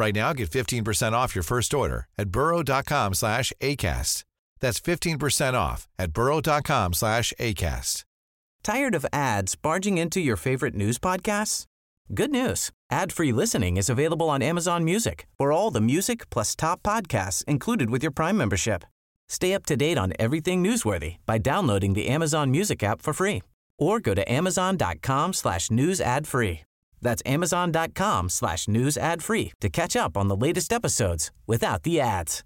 Right now, get 15% off your first order at burrow.com slash ACAST. That's 15% off at burrow.com slash ACAST. Tired of ads barging into your favorite news podcasts? Good news. Ad-free listening is available on Amazon Music for all the music plus top podcasts included with your Prime membership. Stay up to date on everything newsworthy by downloading the Amazon Music app for free or go to amazon.com slash news ad free. That's amazon.com slash news ad free to catch up on the latest episodes without the ads.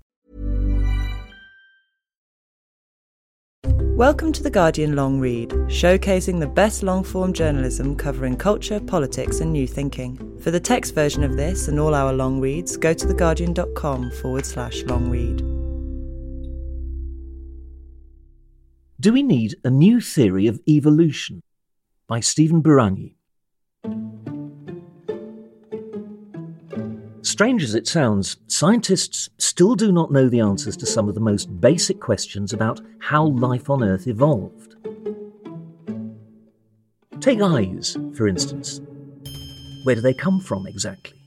Welcome to The Guardian Long Read, showcasing the best long form journalism covering culture, politics, and new thinking. For the text version of this and all our long reads, go to theguardian.com forward slash long read. Do we need a new theory of evolution? By Stephen Buranyi. Strange as it sounds, scientists still do not know the answers to some of the most basic questions about how life on Earth evolved. Take eyes, for instance. Where do they come from exactly?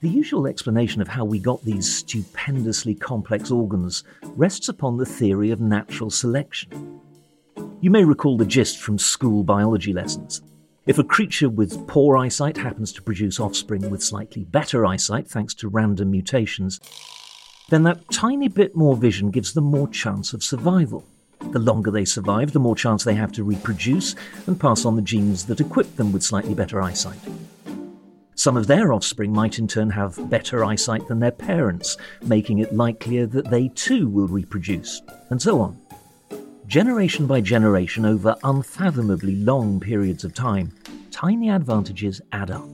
The usual explanation of how we got these stupendously complex organs rests upon the theory of natural selection. You may recall the gist from school biology lessons. If a creature with poor eyesight happens to produce offspring with slightly better eyesight thanks to random mutations, then that tiny bit more vision gives them more chance of survival. The longer they survive, the more chance they have to reproduce and pass on the genes that equip them with slightly better eyesight. Some of their offspring might in turn have better eyesight than their parents, making it likelier that they too will reproduce, and so on. Generation by generation, over unfathomably long periods of time, tiny advantages add up.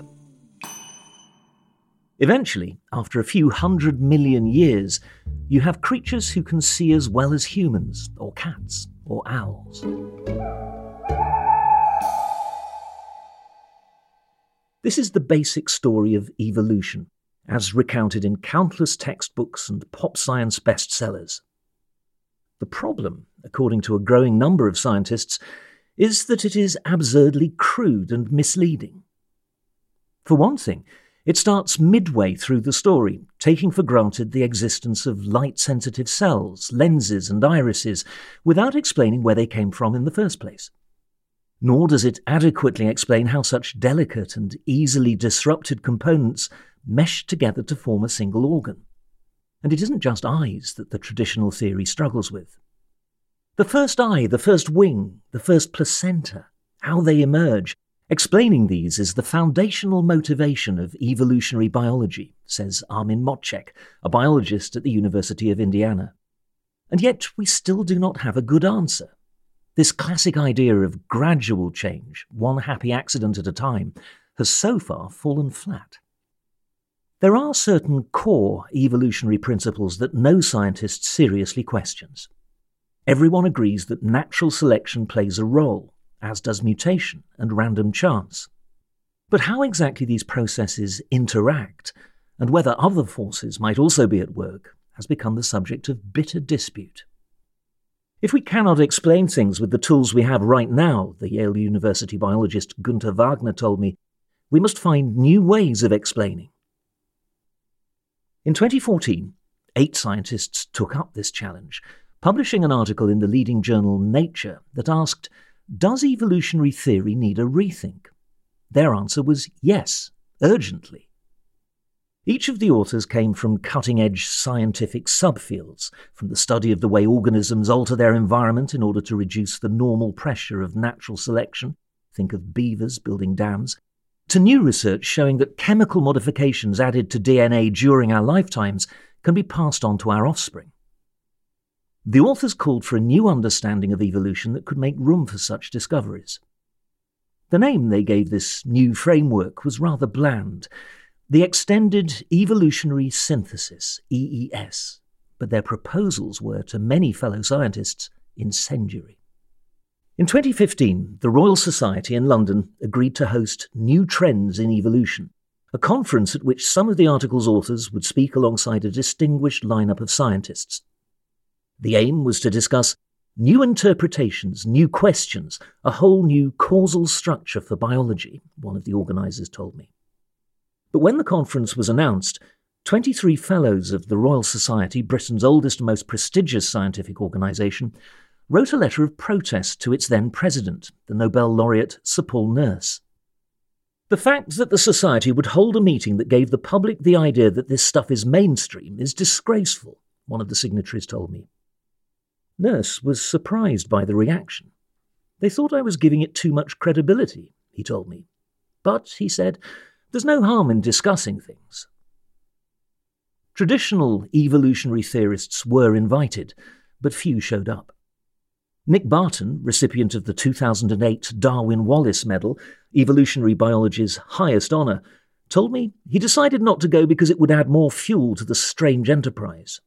Eventually, after a few hundred million years, you have creatures who can see as well as humans, or cats, or owls. This is the basic story of evolution, as recounted in countless textbooks and pop science bestsellers. The problem, according to a growing number of scientists, is that it is absurdly crude and misleading. For one thing, it starts midway through the story, taking for granted the existence of light sensitive cells, lenses, and irises, without explaining where they came from in the first place nor does it adequately explain how such delicate and easily disrupted components mesh together to form a single organ. And it isn't just eyes that the traditional theory struggles with. The first eye, the first wing, the first placenta, how they emerge, explaining these is the foundational motivation of evolutionary biology, says Armin Moczek, a biologist at the University of Indiana. And yet we still do not have a good answer. This classic idea of gradual change, one happy accident at a time, has so far fallen flat. There are certain core evolutionary principles that no scientist seriously questions. Everyone agrees that natural selection plays a role, as does mutation and random chance. But how exactly these processes interact, and whether other forces might also be at work, has become the subject of bitter dispute. If we cannot explain things with the tools we have right now, the Yale University biologist Gunther Wagner told me, we must find new ways of explaining. In 2014, eight scientists took up this challenge, publishing an article in the leading journal Nature that asked, Does evolutionary theory need a rethink? Their answer was yes, urgently. Each of the authors came from cutting edge scientific subfields, from the study of the way organisms alter their environment in order to reduce the normal pressure of natural selection, think of beavers building dams, to new research showing that chemical modifications added to DNA during our lifetimes can be passed on to our offspring. The authors called for a new understanding of evolution that could make room for such discoveries. The name they gave this new framework was rather bland the Extended Evolutionary Synthesis, EES, but their proposals were, to many fellow scientists, incendiary. In 2015, the Royal Society in London agreed to host New Trends in Evolution, a conference at which some of the article's authors would speak alongside a distinguished lineup of scientists. The aim was to discuss new interpretations, new questions, a whole new causal structure for biology, one of the organisers told me. But when the conference was announced, 23 fellows of the Royal Society, Britain's oldest and most prestigious scientific organisation, wrote a letter of protest to its then president, the Nobel laureate Sir Paul Nurse. The fact that the Society would hold a meeting that gave the public the idea that this stuff is mainstream is disgraceful, one of the signatories told me. Nurse was surprised by the reaction. They thought I was giving it too much credibility, he told me. But, he said, there's no harm in discussing things. Traditional evolutionary theorists were invited, but few showed up. Nick Barton, recipient of the 2008 Darwin Wallace Medal, evolutionary biology's highest honour, told me he decided not to go because it would add more fuel to the strange enterprise.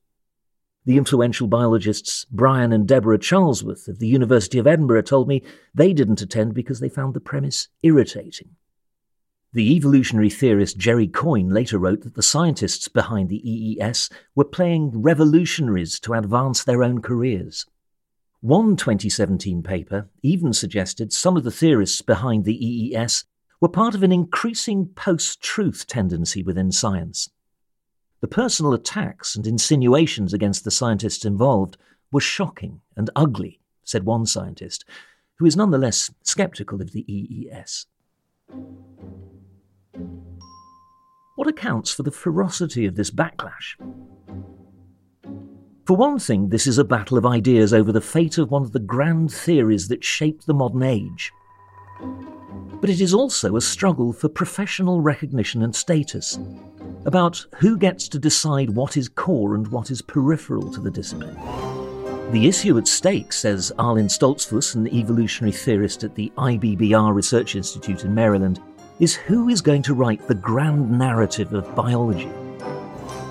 The influential biologists Brian and Deborah Charlesworth of the University of Edinburgh told me they didn't attend because they found the premise irritating. The evolutionary theorist Jerry Coyne later wrote that the scientists behind the EES were playing revolutionaries to advance their own careers. One 2017 paper even suggested some of the theorists behind the EES were part of an increasing post truth tendency within science. The personal attacks and insinuations against the scientists involved were shocking and ugly, said one scientist, who is nonetheless sceptical of the EES. What accounts for the ferocity of this backlash? For one thing, this is a battle of ideas over the fate of one of the grand theories that shaped the modern age. But it is also a struggle for professional recognition and status, about who gets to decide what is core and what is peripheral to the discipline. The issue at stake, says Arlin Stoltzfus, an evolutionary theorist at the IBBR Research Institute in Maryland, is who is going to write the grand narrative of biology.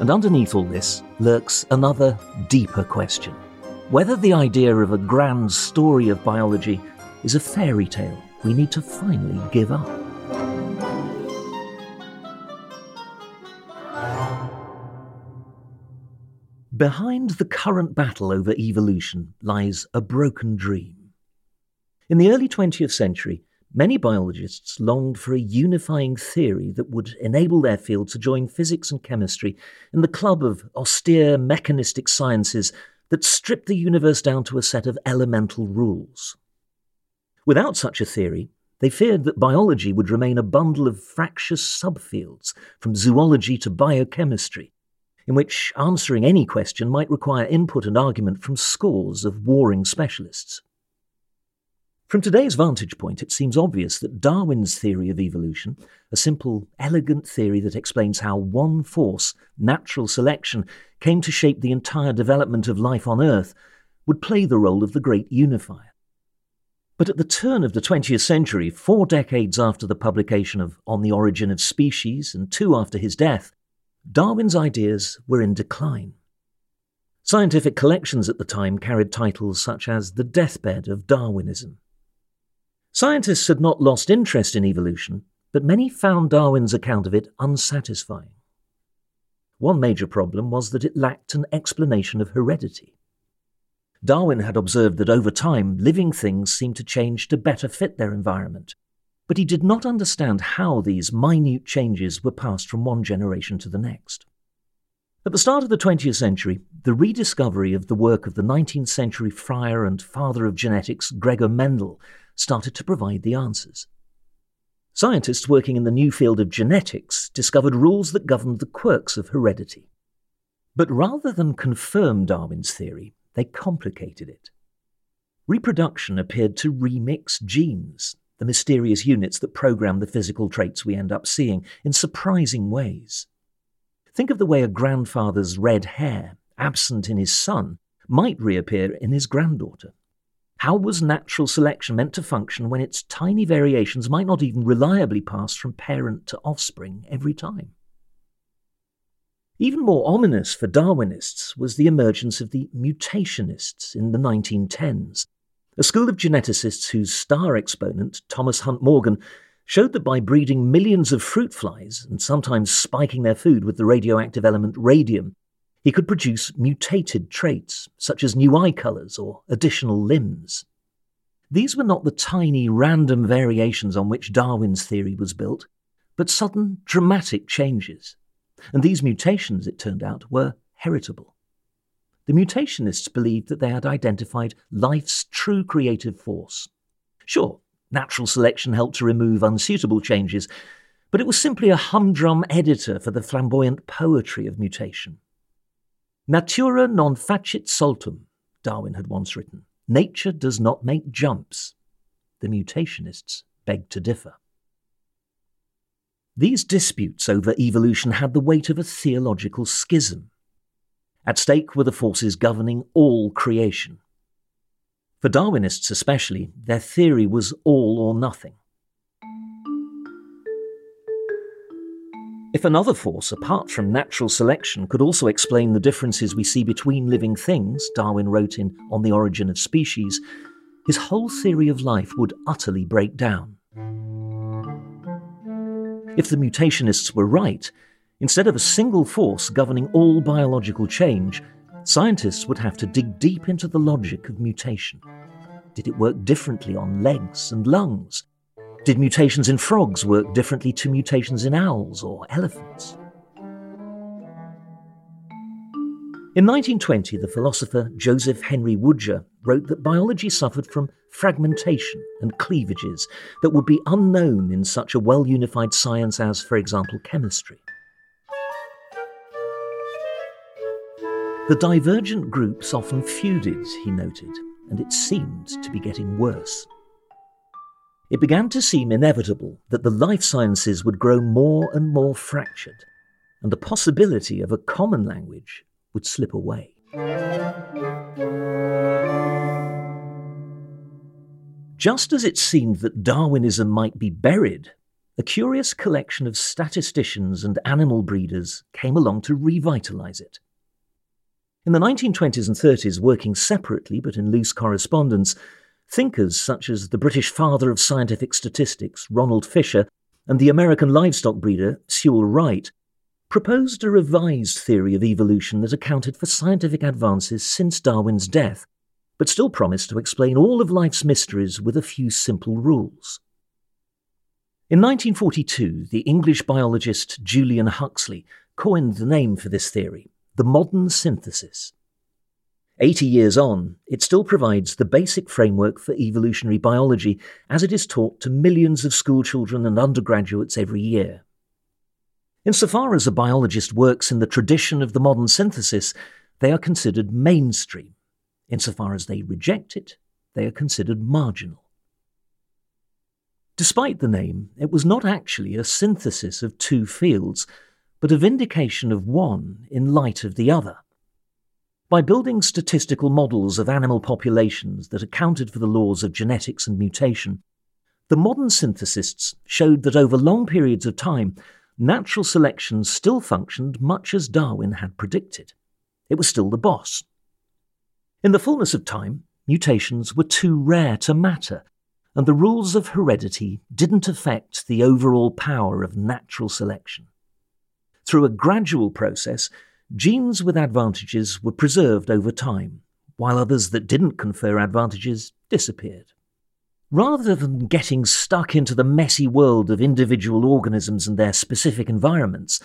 And underneath all this lurks another deeper question whether the idea of a grand story of biology is a fairy tale we need to finally give up. Behind the current battle over evolution lies a broken dream. In the early 20th century, many biologists longed for a unifying theory that would enable their field to join physics and chemistry in the club of austere mechanistic sciences that stripped the universe down to a set of elemental rules. Without such a theory, they feared that biology would remain a bundle of fractious subfields, from zoology to biochemistry, in which answering any question might require input and argument from scores of warring specialists. From today's vantage point, it seems obvious that Darwin's theory of evolution, a simple, elegant theory that explains how one force, natural selection, came to shape the entire development of life on Earth, would play the role of the great unifier. But at the turn of the 20th century, four decades after the publication of On the Origin of Species and two after his death, Darwin's ideas were in decline. Scientific collections at the time carried titles such as The Deathbed of Darwinism. Scientists had not lost interest in evolution, but many found Darwin's account of it unsatisfying. One major problem was that it lacked an explanation of heredity. Darwin had observed that over time, living things seemed to change to better fit their environment, but he did not understand how these minute changes were passed from one generation to the next. At the start of the 20th century, the rediscovery of the work of the 19th century friar and father of genetics Gregor Mendel started to provide the answers. Scientists working in the new field of genetics discovered rules that governed the quirks of heredity. But rather than confirm Darwin's theory, they complicated it. Reproduction appeared to remix genes, the mysterious units that program the physical traits we end up seeing, in surprising ways. Think of the way a grandfather's red hair, absent in his son, might reappear in his granddaughter. How was natural selection meant to function when its tiny variations might not even reliably pass from parent to offspring every time? Even more ominous for Darwinists was the emergence of the mutationists in the 1910s, a school of geneticists whose star exponent, Thomas Hunt Morgan, showed that by breeding millions of fruit flies and sometimes spiking their food with the radioactive element radium, he could produce mutated traits, such as new eye colours or additional limbs. These were not the tiny random variations on which Darwin's theory was built, but sudden dramatic changes. And these mutations, it turned out, were heritable. The mutationists believed that they had identified life's true creative force. Sure, natural selection helped to remove unsuitable changes, but it was simply a humdrum editor for the flamboyant poetry of mutation. Natura non facit saltum, Darwin had once written. Nature does not make jumps. The mutationists begged to differ. These disputes over evolution had the weight of a theological schism. At stake were the forces governing all creation. For Darwinists especially, their theory was all or nothing. If another force, apart from natural selection, could also explain the differences we see between living things, Darwin wrote in On the Origin of Species, his whole theory of life would utterly break down. If the mutationists were right, instead of a single force governing all biological change, scientists would have to dig deep into the logic of mutation. Did it work differently on legs and lungs? Did mutations in frogs work differently to mutations in owls or elephants? In 1920, the philosopher Joseph Henry Woodger wrote that biology suffered from fragmentation and cleavages that would be unknown in such a well unified science as, for example, chemistry. The divergent groups often feuded, he noted, and it seemed to be getting worse. It began to seem inevitable that the life sciences would grow more and more fractured, and the possibility of a common language would slip away. Just as it seemed that Darwinism might be buried, a curious collection of statisticians and animal breeders came along to revitalize it. In the 1920s and 30s, working separately but in loose correspondence, thinkers such as the British father of scientific statistics, Ronald Fisher, and the American livestock breeder, Sewall Wright, proposed a revised theory of evolution that accounted for scientific advances since Darwin's death, but still promised to explain all of life's mysteries with a few simple rules. In 1942, the English biologist Julian Huxley coined the name for this theory, the modern synthesis. Eighty years on, it still provides the basic framework for evolutionary biology as it is taught to millions of schoolchildren and undergraduates every year. Insofar as a biologist works in the tradition of the modern synthesis, they are considered mainstream. Insofar as they reject it, they are considered marginal. Despite the name, it was not actually a synthesis of two fields, but a vindication of one in light of the other. By building statistical models of animal populations that accounted for the laws of genetics and mutation, the modern synthesists showed that over long periods of time, natural selection still functioned much as Darwin had predicted. It was still the boss. In the fullness of time, mutations were too rare to matter, and the rules of heredity didn't affect the overall power of natural selection. Through a gradual process, genes with advantages were preserved over time, while others that didn't confer advantages disappeared. Rather than getting stuck into the messy world of individual organisms and their specific environments,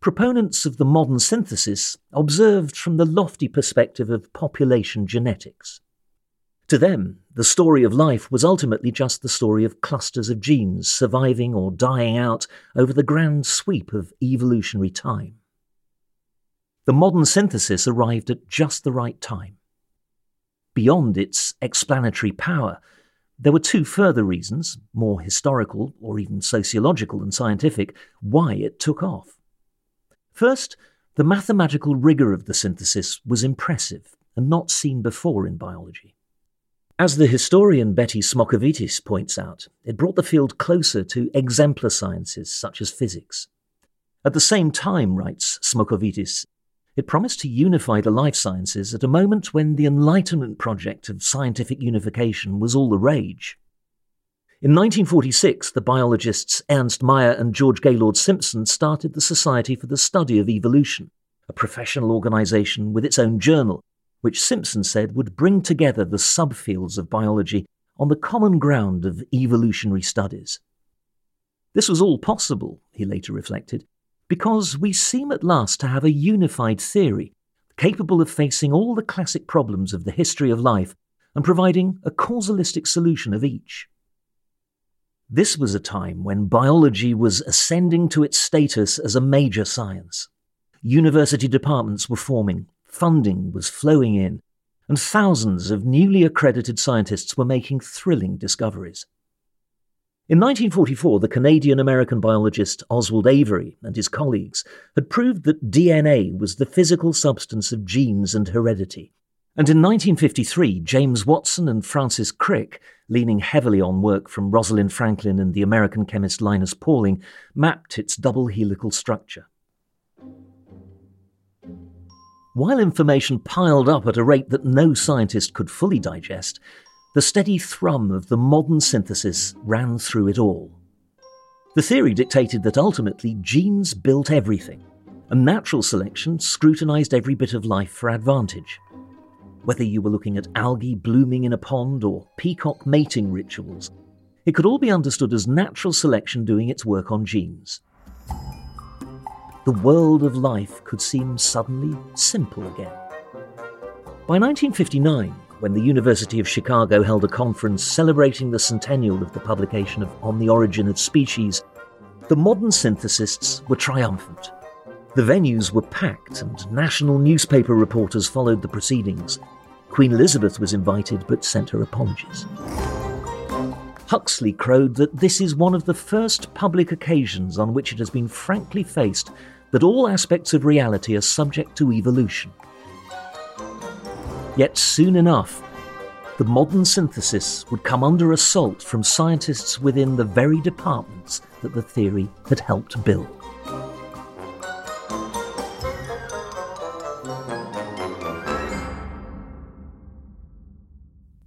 proponents of the modern synthesis observed from the lofty perspective of population genetics. To them, the story of life was ultimately just the story of clusters of genes surviving or dying out over the grand sweep of evolutionary time. The modern synthesis arrived at just the right time. Beyond its explanatory power, there were two further reasons, more historical or even sociological than scientific, why it took off. First, the mathematical rigour of the synthesis was impressive and not seen before in biology. As the historian Betty Smocovitis points out, it brought the field closer to exemplar sciences such as physics. At the same time, writes Smocovitis, it promised to unify the life sciences at a moment when the Enlightenment project of scientific unification was all the rage. In 1946, the biologists Ernst Mayr and George Gaylord Simpson started the Society for the Study of Evolution, a professional organisation with its own journal, which Simpson said would bring together the subfields of biology on the common ground of evolutionary studies. This was all possible, he later reflected, because we seem at last to have a unified theory capable of facing all the classic problems of the history of life and providing a causalistic solution of each. This was a time when biology was ascending to its status as a major science. University departments were forming, funding was flowing in, and thousands of newly accredited scientists were making thrilling discoveries. In 1944, the Canadian American biologist Oswald Avery and his colleagues had proved that DNA was the physical substance of genes and heredity. And in 1953, James Watson and Francis Crick, leaning heavily on work from Rosalind Franklin and the American chemist Linus Pauling, mapped its double helical structure. While information piled up at a rate that no scientist could fully digest, the steady thrum of the modern synthesis ran through it all. The theory dictated that ultimately genes built everything, and natural selection scrutinized every bit of life for advantage. Whether you were looking at algae blooming in a pond or peacock mating rituals, it could all be understood as natural selection doing its work on genes. The world of life could seem suddenly simple again. By 1959, when the University of Chicago held a conference celebrating the centennial of the publication of On the Origin of Species, the modern synthesists were triumphant. The venues were packed, and national newspaper reporters followed the proceedings. Queen Elizabeth was invited but sent her apologies. Huxley crowed that this is one of the first public occasions on which it has been frankly faced that all aspects of reality are subject to evolution. Yet soon enough, the modern synthesis would come under assault from scientists within the very departments that the theory had helped build.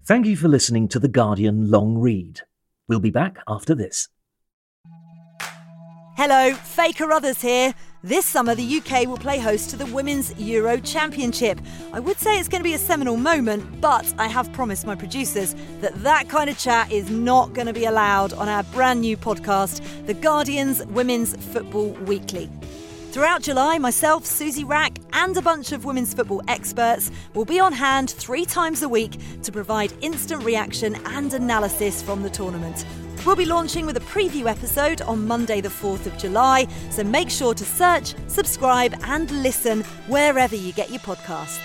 Thank you for listening to The Guardian Long Read. We'll be back after this. Hello, Faye Carruthers here. This summer, the UK will play host to the Women's Euro Championship. I would say it's going to be a seminal moment, but I have promised my producers that that kind of chat is not going to be allowed on our brand new podcast, The Guardian's Women's Football Weekly. Throughout July, myself, Suzy Wrack, and a bunch of women's football experts will be on hand three times a week to provide instant reaction and analysis from the tournament. We'll be launching with a preview episode on Monday, the 4th of July, so make sure to search, subscribe, and listen wherever you get your podcasts.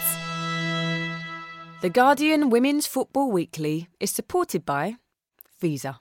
The Guardian Women's Football Weekly is supported by Visa.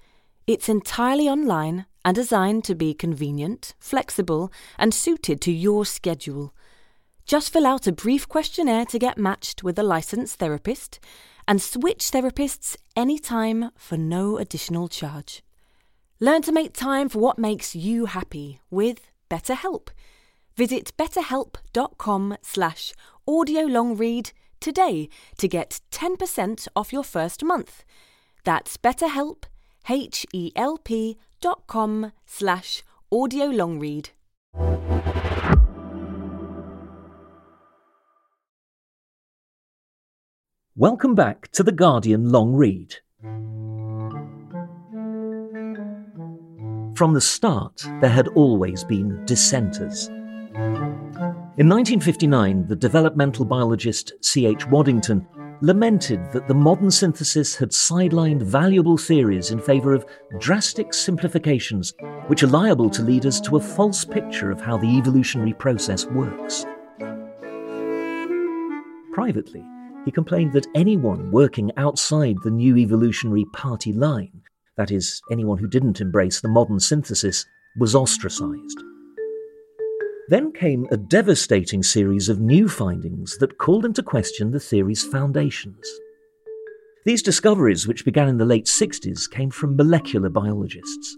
It's entirely online and designed to be convenient, flexible, and suited to your schedule. Just fill out a brief questionnaire to get matched with a licensed therapist and switch therapists anytime for no additional charge. Learn to make time for what makes you happy with BetterHelp. Visit betterhelp.com slash audiolongread today to get 10% off your first month. That's betterhelp, H-E-L-P dot com slash audiolongread. Welcome back to The Guardian Long Read. From the start, there had always been dissenters. In 1959, the developmental biologist C.H. Waddington lamented that the modern synthesis had sidelined valuable theories in favour of drastic simplifications, which are liable to lead us to a false picture of how the evolutionary process works. Privately, he complained that anyone working outside the new evolutionary party line, that is, anyone who didn't embrace the modern synthesis, was ostracised. Then came a devastating series of new findings that called into question the theory's foundations. These discoveries, which began in the late 60s, came from molecular biologists.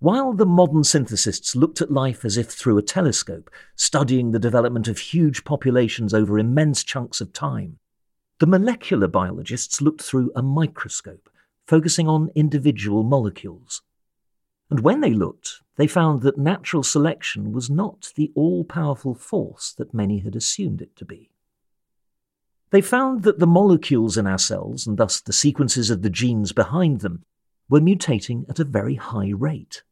While the modern synthesists looked at life as if through a telescope, studying the development of huge populations over immense chunks of time, the molecular biologists looked through a microscope, focusing on individual molecules. And when they looked, they found that natural selection was not the all powerful force that many had assumed it to be. They found that the molecules in our cells, and thus the sequences of the genes behind them, were mutating at a very high rate.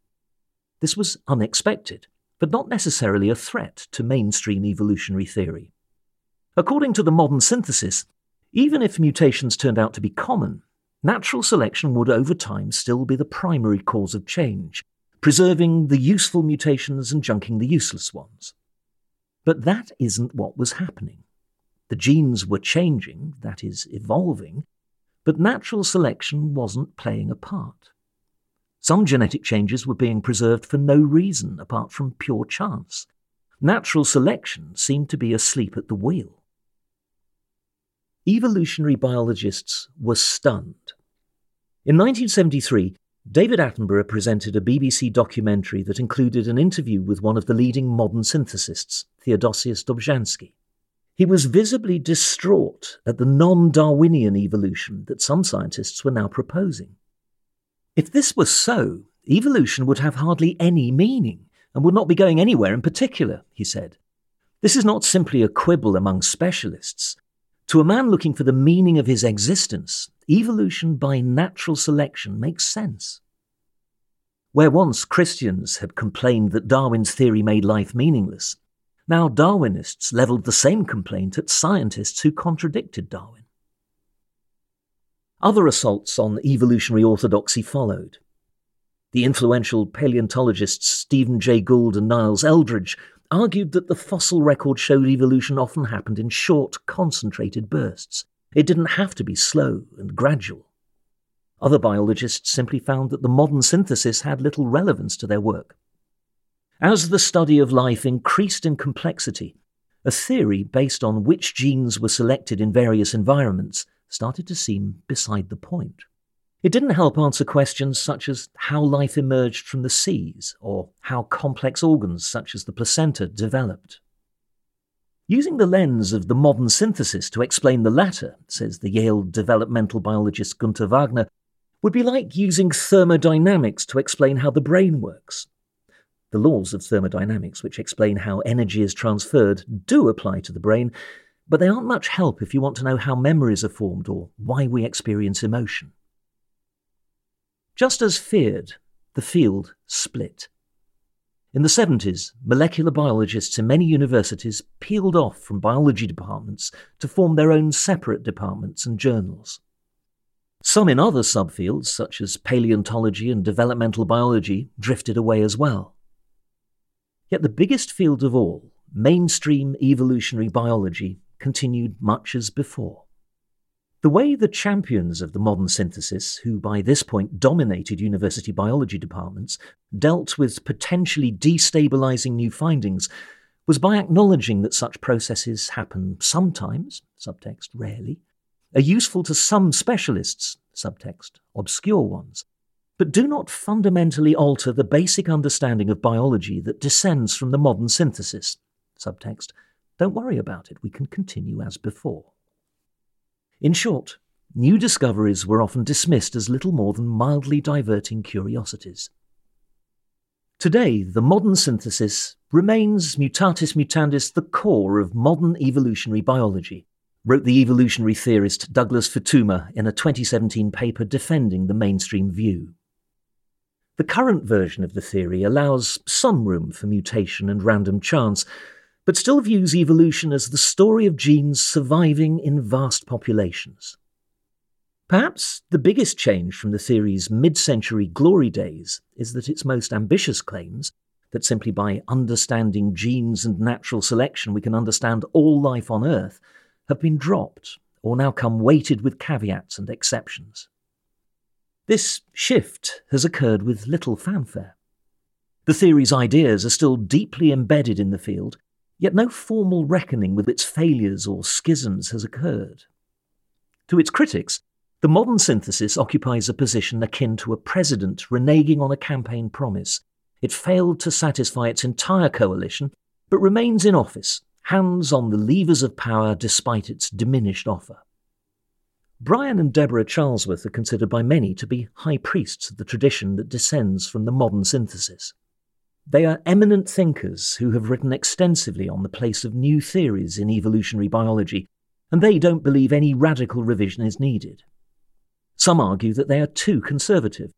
This was unexpected, but not necessarily a threat to mainstream evolutionary theory. According to the modern synthesis, even if mutations turned out to be common, natural selection would over time still be the primary cause of change, preserving the useful mutations and junking the useless ones. But that isn't what was happening. The genes were changing, that is, evolving, but natural selection wasn't playing a part. Some genetic changes were being preserved for no reason apart from pure chance. Natural selection seemed to be asleep at the wheel. Evolutionary biologists were stunned. In 1973, David Attenborough presented a BBC documentary that included an interview with one of the leading modern synthesists, Theodosius Dobzhansky. He was visibly distraught at the non Darwinian evolution that some scientists were now proposing. If this was so, evolution would have hardly any meaning and would not be going anywhere in particular, he said. This is not simply a quibble among specialists. To a man looking for the meaning of his existence, evolution by natural selection makes sense. Where once Christians had complained that Darwin's theory made life meaningless, now Darwinists levelled the same complaint at scientists who contradicted Darwin. Other assaults on evolutionary orthodoxy followed. The influential paleontologists Stephen Jay Gould and Niles Eldredge argued that the fossil record showed evolution often happened in short, concentrated bursts. It didn't have to be slow and gradual. Other biologists simply found that the modern synthesis had little relevance to their work. As the study of life increased in complexity, a theory based on which genes were selected in various environments started to seem beside the point. It didn't help answer questions such as how life emerged from the seas or how complex organs such as the placenta developed. Using the lens of the modern synthesis to explain the latter, says the Yale developmental biologist Gunther Wagner, would be like using thermodynamics to explain how the brain works. The laws of thermodynamics, which explain how energy is transferred, do apply to the brain, but they aren't much help if you want to know how memories are formed or why we experience emotion. Just as feared, the field split. In the 70s, molecular biologists in many universities peeled off from biology departments to form their own separate departments and journals. Some in other subfields, such as paleontology and developmental biology, drifted away as well. Yet the biggest field of all, mainstream evolutionary biology, continued much as before. The way the champions of the modern synthesis, who by this point dominated university biology departments, dealt with potentially destabilizing new findings was by acknowledging that such processes happen sometimes, subtext rarely, are useful to some specialists, subtext obscure ones, but do not fundamentally alter the basic understanding of biology that descends from the modern synthesis, subtext don't worry about it, we can continue as before. In short, new discoveries were often dismissed as little more than mildly diverting curiosities. Today, the modern synthesis remains mutatis mutandis the core of modern evolutionary biology, wrote the evolutionary theorist Douglas Futuyma in a 2017 paper defending the mainstream view. The current version of the theory allows some room for mutation and random chance, but still views evolution as the story of genes surviving in vast populations. Perhaps the biggest change from the theory's mid century glory days is that its most ambitious claims, that simply by understanding genes and natural selection we can understand all life on Earth, have been dropped or now come weighted with caveats and exceptions. This shift has occurred with little fanfare. The theory's ideas are still deeply embedded in the field, Yet no formal reckoning with its failures or schisms has occurred. To its critics, the modern synthesis occupies a position akin to a president reneging on a campaign promise. It failed to satisfy its entire coalition, but remains in office, hands on the levers of power despite its diminished offer. Brian and Deborah Charlesworth are considered by many to be high priests of the tradition that descends from the modern synthesis. They are eminent thinkers who have written extensively on the place of new theories in evolutionary biology, and they don't believe any radical revision is needed. Some argue that they are too conservative,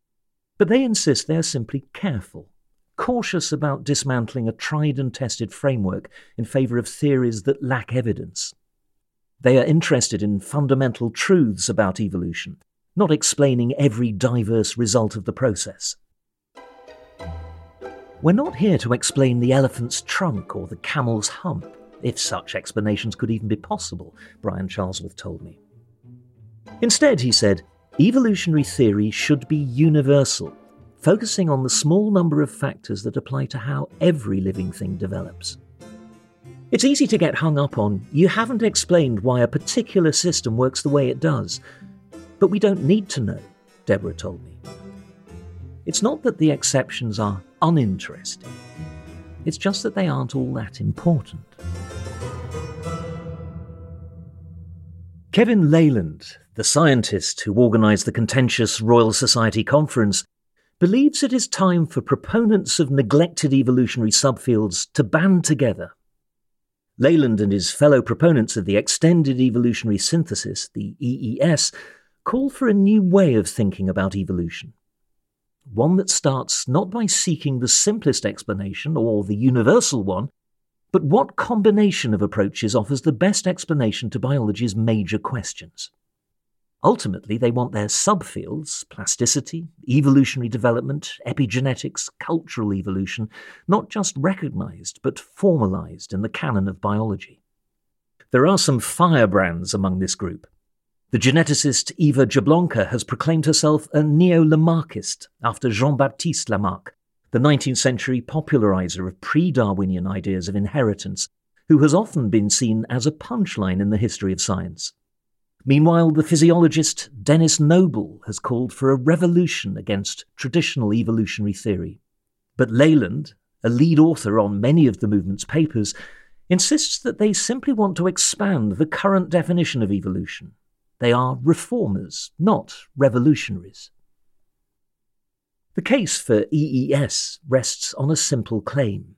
but they insist they are simply careful, cautious about dismantling a tried and tested framework in favour of theories that lack evidence. They are interested in fundamental truths about evolution, not explaining every diverse result of the process. We're not here to explain the elephant's trunk or the camel's hump, if such explanations could even be possible, Brian Charlesworth told me. Instead, he said, evolutionary theory should be universal, focusing on the small number of factors that apply to how every living thing develops. It's easy to get hung up on, you haven't explained why a particular system works the way it does. But we don't need to know, Deborah told me. It's not that the exceptions are uninteresting, it's just that they aren't all that important. Kevin Laland, the scientist who organised the contentious Royal Society conference, believes it is time for proponents of neglected evolutionary subfields to band together. Laland and his fellow proponents of the Extended Evolutionary Synthesis, the EES, call for a new way of thinking about evolution one that starts not by seeking the simplest explanation or the universal one, but what combination of approaches offers the best explanation to biology's major questions. Ultimately, they want their subfields, plasticity, evolutionary development, epigenetics, cultural evolution, not just recognized, but formalized in the canon of biology. There are some firebrands among this group. The geneticist Eva Jablonka has proclaimed herself a neo-Lamarckist after Jean-Baptiste Lamarck, the 19th century popularizer of pre-Darwinian ideas of inheritance, who has often been seen as a punchline in the history of science. Meanwhile, the physiologist Denis Noble has called for a revolution against traditional evolutionary theory. But Laland, a lead author on many of the movement's papers, insists that they simply want to expand the current definition of evolution they are reformers, not revolutionaries. The case for EES rests on a simple claim.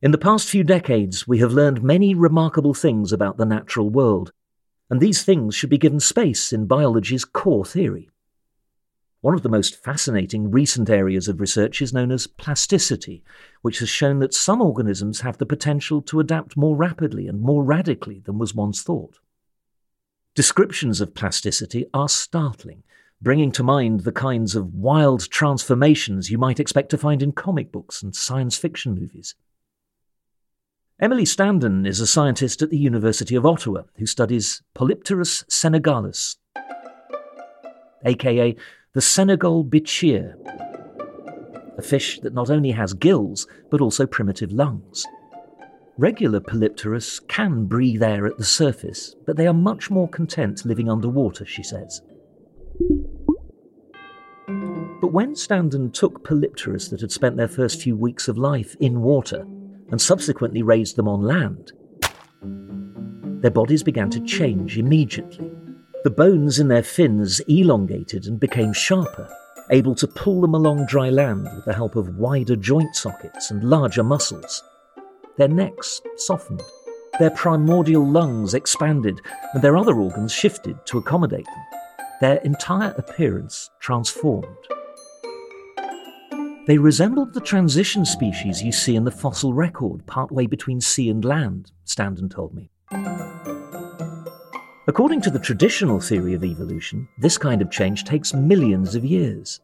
In the past few decades, we have learned many remarkable things about the natural world, and these things should be given space in biology's core theory. One of the most fascinating recent areas of research is known as plasticity, which has shown that some organisms have the potential to adapt more rapidly and more radically than was once thought. Descriptions of plasticity are startling, bringing to mind the kinds of wild transformations you might expect to find in comic books and science fiction movies. Emily Standen is a scientist at the University of Ottawa who studies Polypterus senegalus, aka the Senegal bichir, a fish that not only has gills but also primitive lungs. Regular Polypterus can breathe air at the surface, but they are much more content living underwater, she says. But when Standen took Polypterus that had spent their first few weeks of life in water and subsequently raised them on land, their bodies began to change immediately. The bones in their fins elongated and became sharper, able to pull them along dry land with the help of wider joint sockets and larger muscles. Their necks softened, their primordial lungs expanded, and their other organs shifted to accommodate them. Their entire appearance transformed. They resembled the transition species you see in the fossil record partway between sea and land, Standen told me. According to the traditional theory of evolution, this kind of change takes millions of years.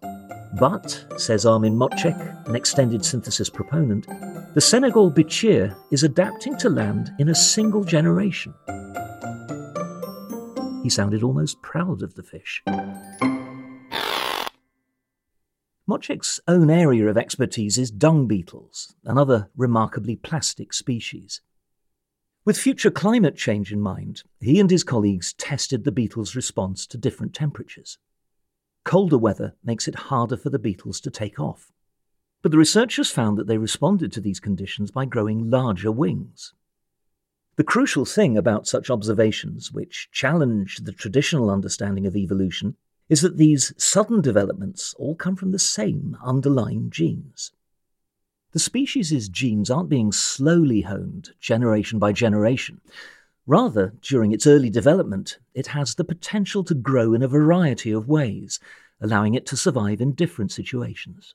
But, says Armin Moczek, an extended synthesis proponent, the Senegal bichir is adapting to land in a single generation. He sounded almost proud of the fish. Moczek's own area of expertise is dung beetles, another remarkably plastic species. With future climate change in mind, he and his colleagues tested the beetles' response to different temperatures. Colder weather makes it harder for the beetles to take off. But the researchers found that they responded to these conditions by growing larger wings. The crucial thing about such observations, which challenge the traditional understanding of evolution, is that these sudden developments all come from the same underlying genes. The species' genes aren't being slowly honed generation by generation. Rather, during its early development, it has the potential to grow in a variety of ways, allowing it to survive in different situations.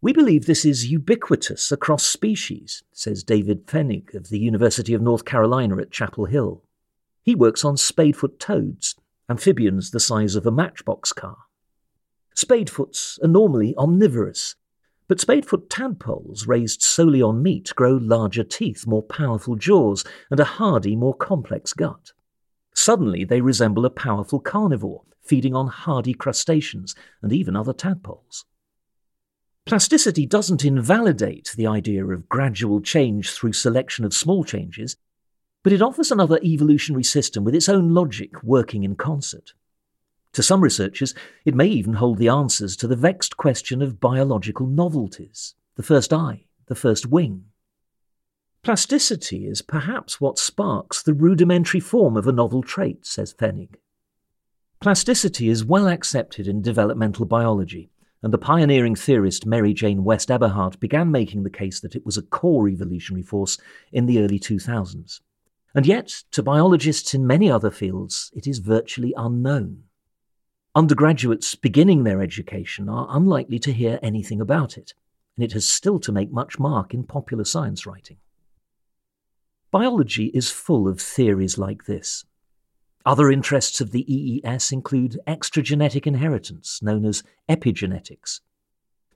We believe this is ubiquitous across species, says David Pfennig of the University of North Carolina at Chapel Hill. He works on spadefoot toads amphibians the size of a matchbox car. Spadefoots are normally omnivorous, but spadefoot tadpoles raised solely on meat grow larger teeth, more powerful jaws, and a hardy, more complex gut. Suddenly, they resemble a powerful carnivore, feeding on hardy crustaceans and even other tadpoles. Plasticity doesn't invalidate the idea of gradual change through selection of small changes, but it offers another evolutionary system with its own logic working in concert. To some researchers, it may even hold the answers to the vexed question of biological novelties the first eye, the first wing. Plasticity is perhaps what sparks the rudimentary form of a novel trait, says Pfennig. Plasticity is well accepted in developmental biology, and the pioneering theorist Mary Jane West Eberhard began making the case that it was a core evolutionary force in the early 2000s. And yet, to biologists in many other fields, it is virtually unknown. Undergraduates beginning their education are unlikely to hear anything about it, and it has still to make much mark in popular science writing. Biology is full of theories like this. Other interests of the EES include extragenetic inheritance, known as epigenetics.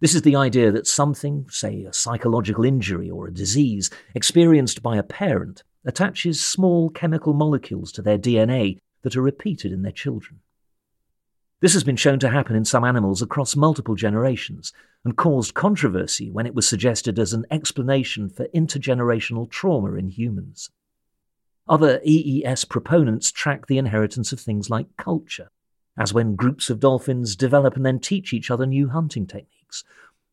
This is the idea that something, say a psychological injury or a disease, experienced by a parent, attaches small chemical molecules to their DNA that are repeated in their children. This has been shown to happen in some animals across multiple generations and caused controversy when it was suggested as an explanation for intergenerational trauma in humans. Other EES proponents track the inheritance of things like culture, as when groups of dolphins develop and then teach each other new hunting techniques,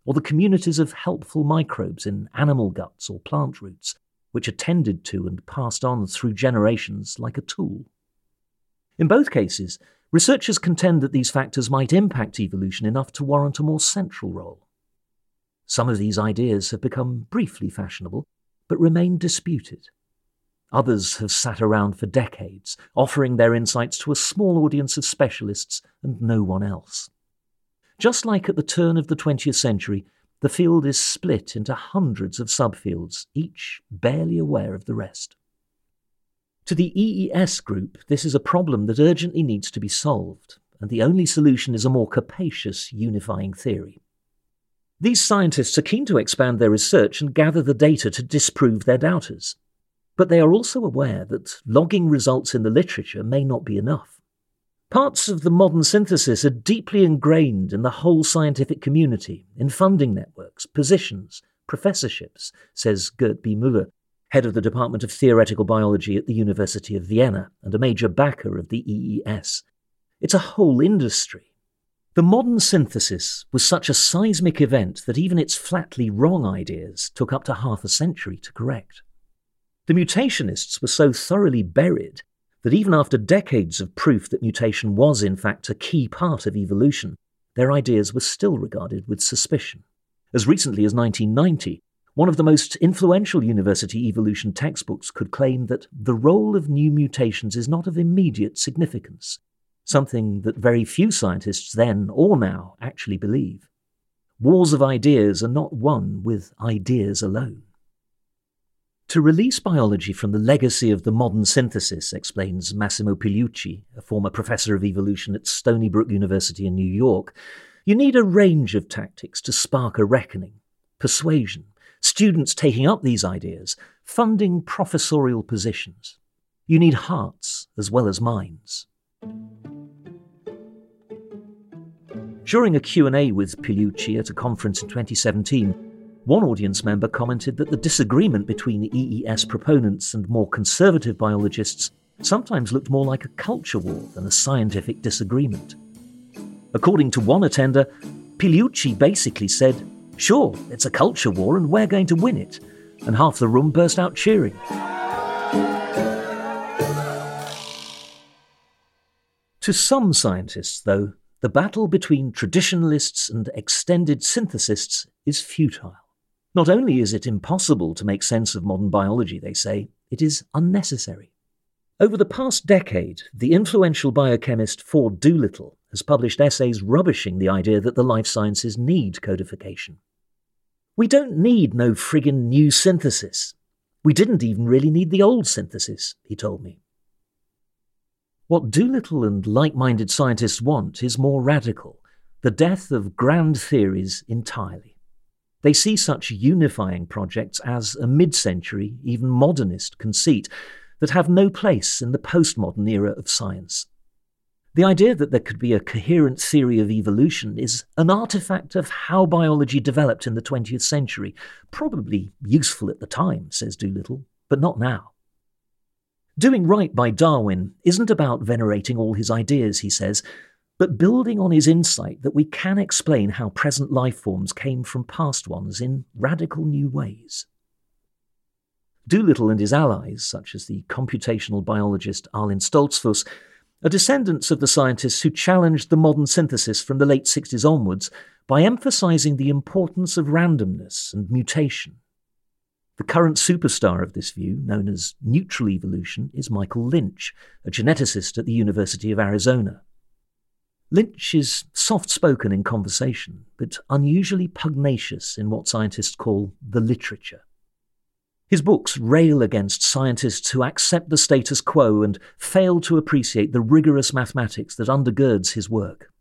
or the communities of helpful microbes in animal guts or plant roots which are tended to and passed on through generations like a tool. In both cases, researchers contend that these factors might impact evolution enough to warrant a more central role. Some of these ideas have become briefly fashionable, but remain disputed. Others have sat around for decades, offering their insights to a small audience of specialists and no one else. Just like at the turn of the 20th century, the field is split into hundreds of subfields, each barely aware of the rest. To the EES group, this is a problem that urgently needs to be solved, and the only solution is a more capacious unifying theory. These scientists are keen to expand their research and gather the data to disprove their doubters. But they are also aware that logging results in the literature may not be enough. Parts of the modern synthesis are deeply ingrained in the whole scientific community, in funding networks, positions, professorships, says Gert B. Müller, head of the Department of Theoretical Biology at the University of Vienna and a major backer of the EES. It's a whole industry. The modern synthesis was such a seismic event that even its flatly wrong ideas took up to half a century to correct. The mutationists were so thoroughly buried that even after decades of proof that mutation was in fact a key part of evolution, their ideas were still regarded with suspicion. As recently as 1990, one of the most influential university evolution textbooks could claim that the role of new mutations is not of immediate significance, something that very few scientists then or now actually believe. Wars of ideas are not won with ideas alone. To release biology from the legacy of the modern synthesis, explains Massimo Pigliucci, a former professor of evolution at Stony Brook University in New York, you need a range of tactics to spark a reckoning persuasion, students taking up these ideas, funding professorial positions. You need hearts as well as minds. During a Q&A with Pigliucci at a conference in 2017, one audience member commented that the disagreement between the EES proponents and more conservative biologists sometimes looked more like a culture war than a scientific disagreement. According to one attender, Pigliucci basically said, Sure, it's a culture war and we're going to win it. And half the room burst out cheering. To some scientists, though, the battle between traditionalists and extended synthesists is futile. Not only is it impossible to make sense of modern biology, they say, it is unnecessary. Over the past decade, the influential biochemist Ford Doolittle has published essays rubbishing the idea that the life sciences need codification. We don't need no friggin' new synthesis. We didn't even really need the old synthesis, he told me. What Doolittle and like minded scientists want is more radical the death of grand theories entirely. They see such unifying projects as a mid century, even modernist conceit that have no place in the postmodern era of science. The idea that there could be a coherent theory of evolution is an artifact of how biology developed in the 20th century. Probably useful at the time, says Doolittle, but not now. Doing right by Darwin isn't about venerating all his ideas, he says, but building on his insight that we can explain how present life forms came from past ones in radical new ways. Doolittle and his allies, such as the computational biologist Arlin Stoltzfus, are descendants of the scientists who challenged the modern synthesis from the late 60s onwards by emphasizing the importance of randomness and mutation. The current superstar of this view, known as neutral evolution, is Michael Lynch, a geneticist at the University of Arizona. Lynch is soft spoken in conversation, but unusually pugnacious in what scientists call the literature. His books rail against scientists who accept the status quo and fail to appreciate the rigorous mathematics that undergirds his work.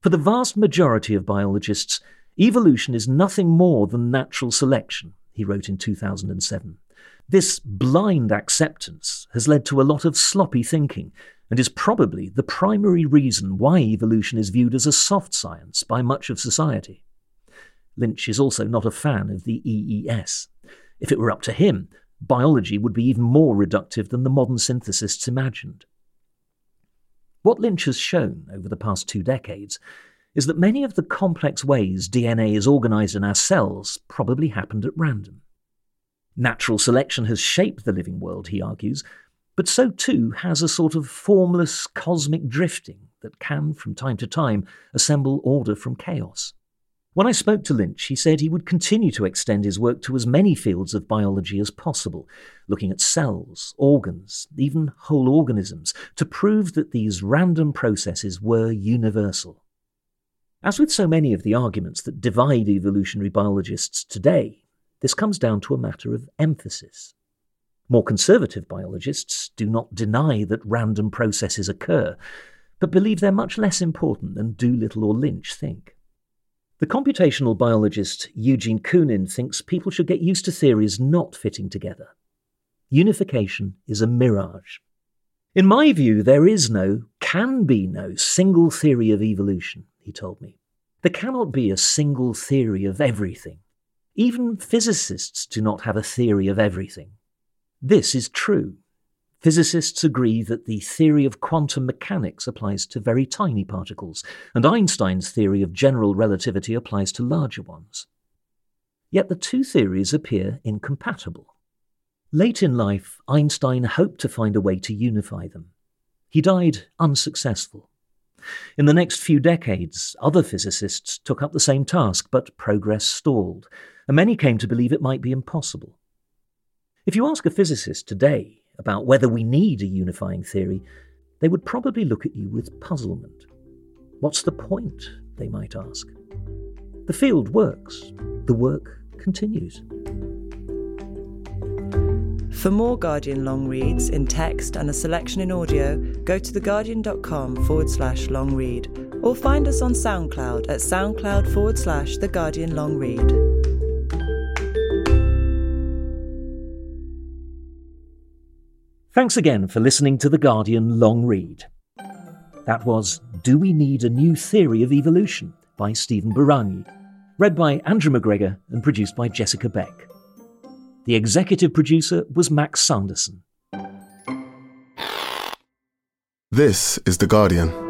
For the vast majority of biologists, evolution is nothing more than natural selection, he wrote in 2007. This blind acceptance has led to a lot of sloppy thinking and is probably the primary reason why evolution is viewed as a soft science by much of society. Lynch is also not a fan of the EES. If it were up to him, biology would be even more reductive than the modern synthesists imagined. What Lynch has shown over the past two decades is that many of the complex ways DNA is organized in our cells probably happened at random. Natural selection has shaped the living world, he argues, but so too has a sort of formless cosmic drifting that can, from time to time, assemble order from chaos. When I spoke to Lynch, he said he would continue to extend his work to as many fields of biology as possible, looking at cells, organs, even whole organisms, to prove that these random processes were universal. As with so many of the arguments that divide evolutionary biologists today, this comes down to a matter of emphasis. More conservative biologists do not deny that random processes occur, but believe they're much less important than Doolittle or Lynch think. The computational biologist Eugene Koonin thinks people should get used to theories not fitting together. Unification is a mirage. In my view, there is no, can be no, single theory of evolution, he told me. There cannot be a single theory of everything. Even physicists do not have a theory of everything. This is true. Physicists agree that the theory of quantum mechanics applies to very tiny particles, and Einstein's theory of general relativity applies to larger ones. Yet the two theories appear incompatible. Late in life, Einstein hoped to find a way to unify them. He died unsuccessful. In the next few decades, other physicists took up the same task, but progress stalled, and many came to believe it might be impossible. If you ask a physicist today about whether we need a unifying theory, they would probably look at you with puzzlement. What's the point? They might ask. The field works, the work continues. For more Guardian long reads in text and a selection in audio, go to theguardian.com forward slash long read or find us on SoundCloud at soundcloud forward slash The Guardian Long Read. Thanks again for listening to The Guardian Long Read. That was Do We Need a New Theory of Evolution by Stephen Buranyi, read by Andrew McGregor and produced by Jessica Beck. The executive producer was Max Sanderson. This is The Guardian.